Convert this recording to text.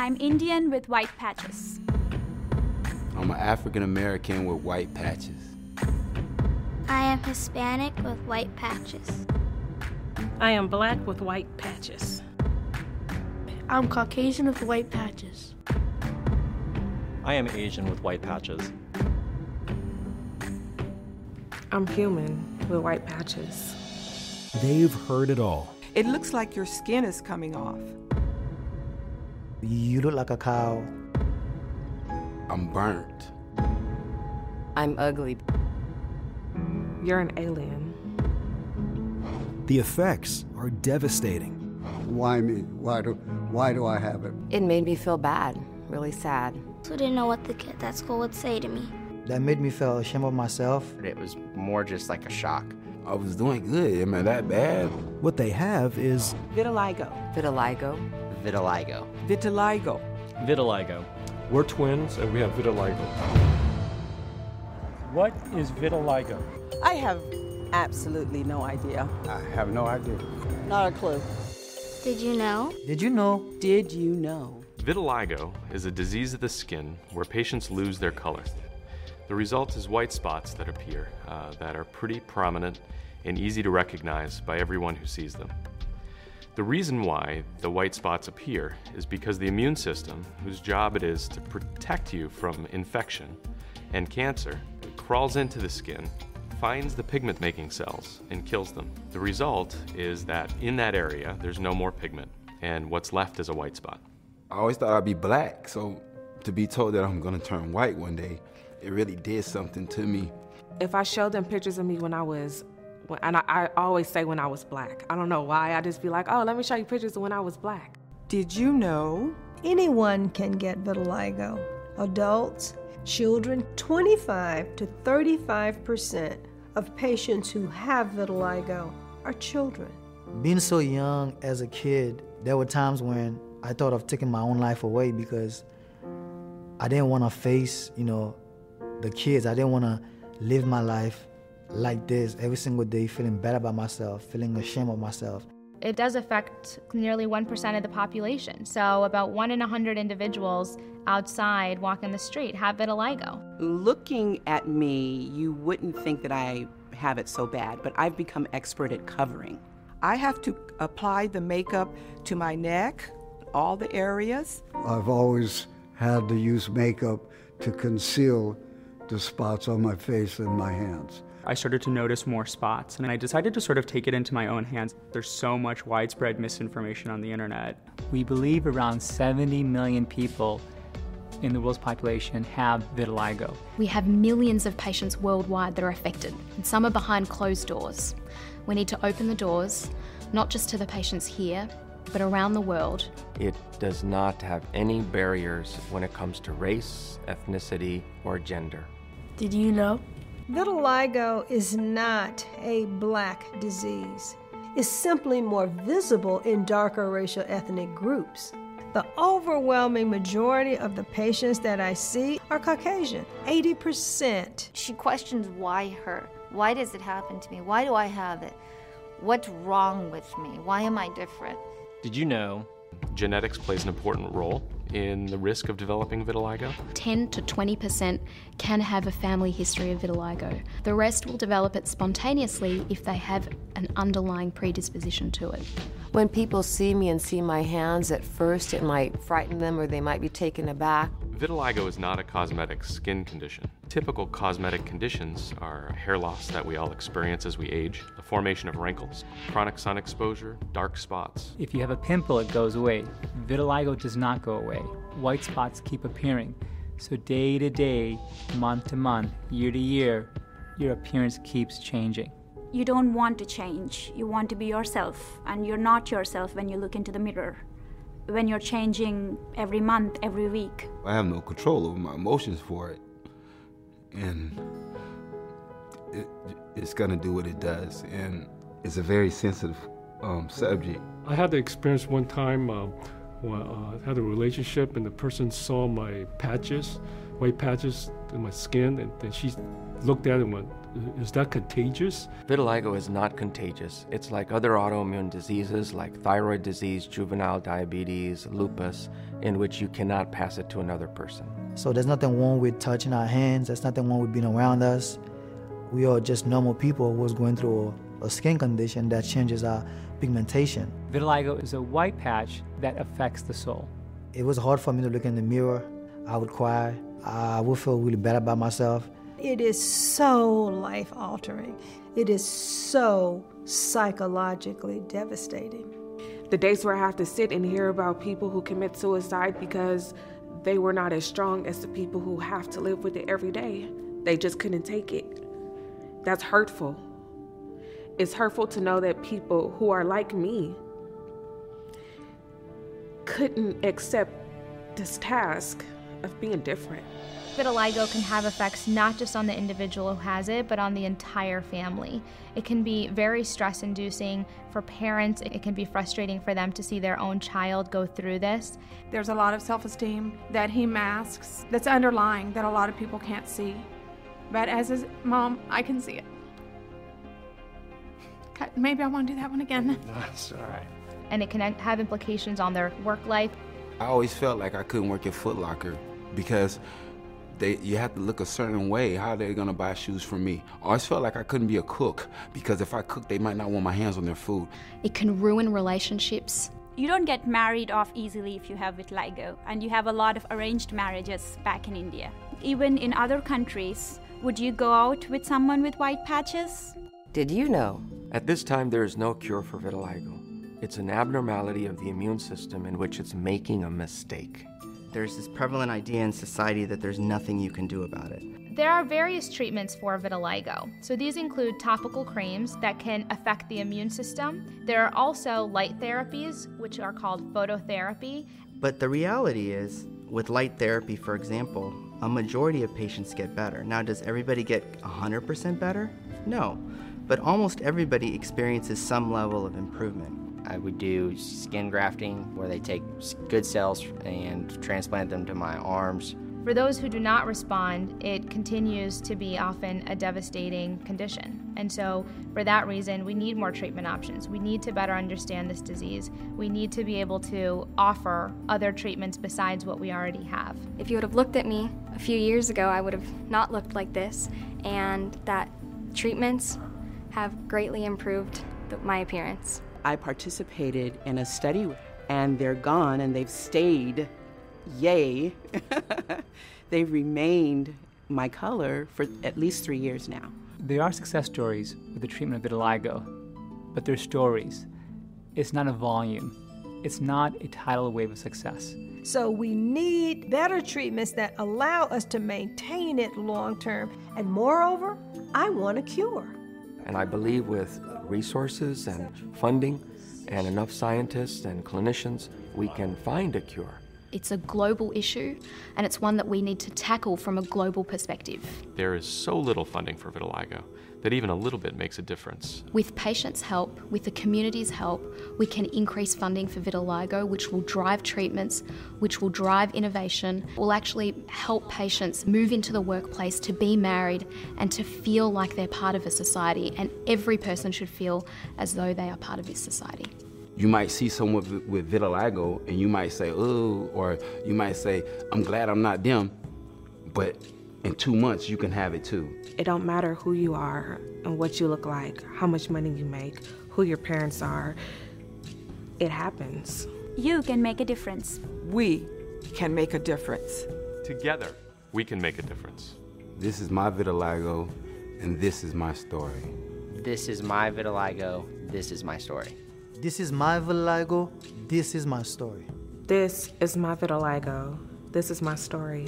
I'm Indian with white patches. I'm an African American with white patches. I am Hispanic with white patches. I am black with white patches. I'm Caucasian with white patches. I am Asian with white patches. I'm human with white patches. They've heard it all. It looks like your skin is coming off. You look like a cow. I'm burnt. I'm ugly. You're an alien. The effects are devastating. Why me? Why do, why do I have it? It made me feel bad, really sad. So didn't know what the kids at school would say to me. That made me feel ashamed of myself. It was more just like a shock. I was doing good. Am I that bad? What they have is vitiligo. Vitiligo. Vitiligo. Vitiligo. Vitiligo. We're twins and we have vitiligo. What is vitiligo? I have absolutely no idea. I have no idea. Not a clue. Did you know? Did you know? Did you know? Vitiligo is a disease of the skin where patients lose their color. The result is white spots that appear uh, that are pretty prominent and easy to recognize by everyone who sees them. The reason why the white spots appear is because the immune system, whose job it is to protect you from infection and cancer, crawls into the skin, finds the pigment making cells, and kills them. The result is that in that area, there's no more pigment, and what's left is a white spot. I always thought I'd be black, so to be told that I'm gonna turn white one day, it really did something to me. If I showed them pictures of me when I was, and I, I always say when I was black. I don't know why. I just be like, oh, let me show you pictures of when I was black. Did you know? Anyone can get vitiligo. Adults, children, 25 to 35 percent of patients who have vitiligo are children. Being so young as a kid, there were times when I thought of taking my own life away because I didn't want to face, you know, the kids. I didn't want to live my life like this every single day, feeling bad about myself, feeling ashamed of myself. It does affect nearly 1% of the population. So, about one in 100 individuals outside walking the street have vitiligo. Looking at me, you wouldn't think that I have it so bad, but I've become expert at covering. I have to apply the makeup to my neck, all the areas. I've always had to use makeup to conceal the spots on my face and my hands. I started to notice more spots, and I decided to sort of take it into my own hands. There's so much widespread misinformation on the internet. We believe around 70 million people in the world's population have vitiligo. We have millions of patients worldwide that are affected, and some are behind closed doors. We need to open the doors, not just to the patients here, but around the world. It does not have any barriers when it comes to race, ethnicity, or gender. Did you know? Vitiligo is not a black disease. It's simply more visible in darker racial ethnic groups. The overwhelming majority of the patients that I see are Caucasian, 80%. She questions why her? Why does it happen to me? Why do I have it? What's wrong with me? Why am I different? Did you know genetics plays an important role in the risk of developing vitiligo? 10 to 20% can have a family history of vitiligo. The rest will develop it spontaneously if they have an underlying predisposition to it. When people see me and see my hands, at first it might frighten them or they might be taken aback. Vitiligo is not a cosmetic skin condition. Typical cosmetic conditions are hair loss that we all experience as we age, the formation of wrinkles, chronic sun exposure, dark spots. If you have a pimple, it goes away. Vitiligo does not go away. White spots keep appearing. So, day to day, month to month, year to year, your appearance keeps changing. You don't want to change. You want to be yourself, and you're not yourself when you look into the mirror when you're changing every month, every week. I have no control over my emotions for it. And it, it's going to do what it does. And it's a very sensitive um, subject. I had the experience one time uh, Well, uh, had a relationship, and the person saw my patches, white patches in my skin, and then she looked at it and went, "Is that contagious?" Vitiligo is not contagious. It's like other autoimmune diseases like thyroid disease, juvenile diabetes, lupus, in which you cannot pass it to another person. So there's nothing wrong with touching our hands. There's nothing wrong with being around us. We are just normal people who's going through a, a skin condition that changes our pigmentation. Vitiligo is a white patch that affects the soul. It was hard for me to look in the mirror. I would cry. I would feel really bad about myself. It is so life altering. It is so psychologically devastating. The days where I have to sit and hear about people who commit suicide because they were not as strong as the people who have to live with it every day. They just couldn't take it. That's hurtful. It's hurtful to know that people who are like me couldn't accept this task of being different. Vitiligo can have effects not just on the individual who has it, but on the entire family. It can be very stress inducing for parents. It can be frustrating for them to see their own child go through this. There's a lot of self esteem that he masks that's underlying that a lot of people can't see. But as his mom, I can see it. God, Maybe I want to do that one again. That's all right. And it can have implications on their work life. I always felt like I couldn't work at Foot Locker because they you have to look a certain way. How are they gonna buy shoes from me? I always felt like I couldn't be a cook because if I cook, they might not want my hands on their food. It can ruin relationships. You don't get married off easily if you have vitiligo, and you have a lot of arranged marriages back in India. Even in other countries, would you go out with someone with white patches? Did you know? At this time, there is no cure for vitiligo. It's an abnormality of the immune system in which it's making a mistake. There's this prevalent idea in society that there's nothing you can do about it. There are various treatments for vitiligo. So these include topical creams that can affect the immune system. There are also light therapies, which are called phototherapy. But the reality is, with light therapy, for example, a majority of patients get better. Now, does everybody get 100% better? No. But almost everybody experiences some level of improvement. I would do skin grafting where they take good cells and transplant them to my arms. For those who do not respond, it continues to be often a devastating condition. And so, for that reason, we need more treatment options. We need to better understand this disease. We need to be able to offer other treatments besides what we already have. If you would have looked at me a few years ago, I would have not looked like this, and that treatments have greatly improved the, my appearance. I participated in a study and they're gone and they've stayed, yay. they've remained my color for at least three years now. There are success stories with the treatment of vitiligo, but they're stories. It's not a volume. It's not a tidal wave of success. So we need better treatments that allow us to maintain it long term. And moreover, I want a cure. And I believe with resources and funding and enough scientists and clinicians, we can find a cure. It's a global issue, and it's one that we need to tackle from a global perspective. There is so little funding for vitiligo that even a little bit makes a difference. With patients' help, with the community's help, we can increase funding for vitiligo, which will drive treatments, which will drive innovation, will actually help patients move into the workplace to be married and to feel like they're part of a society. And every person should feel as though they are part of this society. You might see someone with, with vitiligo and you might say, oh, or you might say, I'm glad I'm not them, but in two months you can have it too. It don't matter who you are and what you look like, how much money you make, who your parents are. It happens. You can make a difference. We can make a difference. Together, we can make a difference. This is my vitiligo, and this is my story. This is my vitiligo. This is my story. This is my vitiligo. This is my story. This is my vitiligo. This is my story.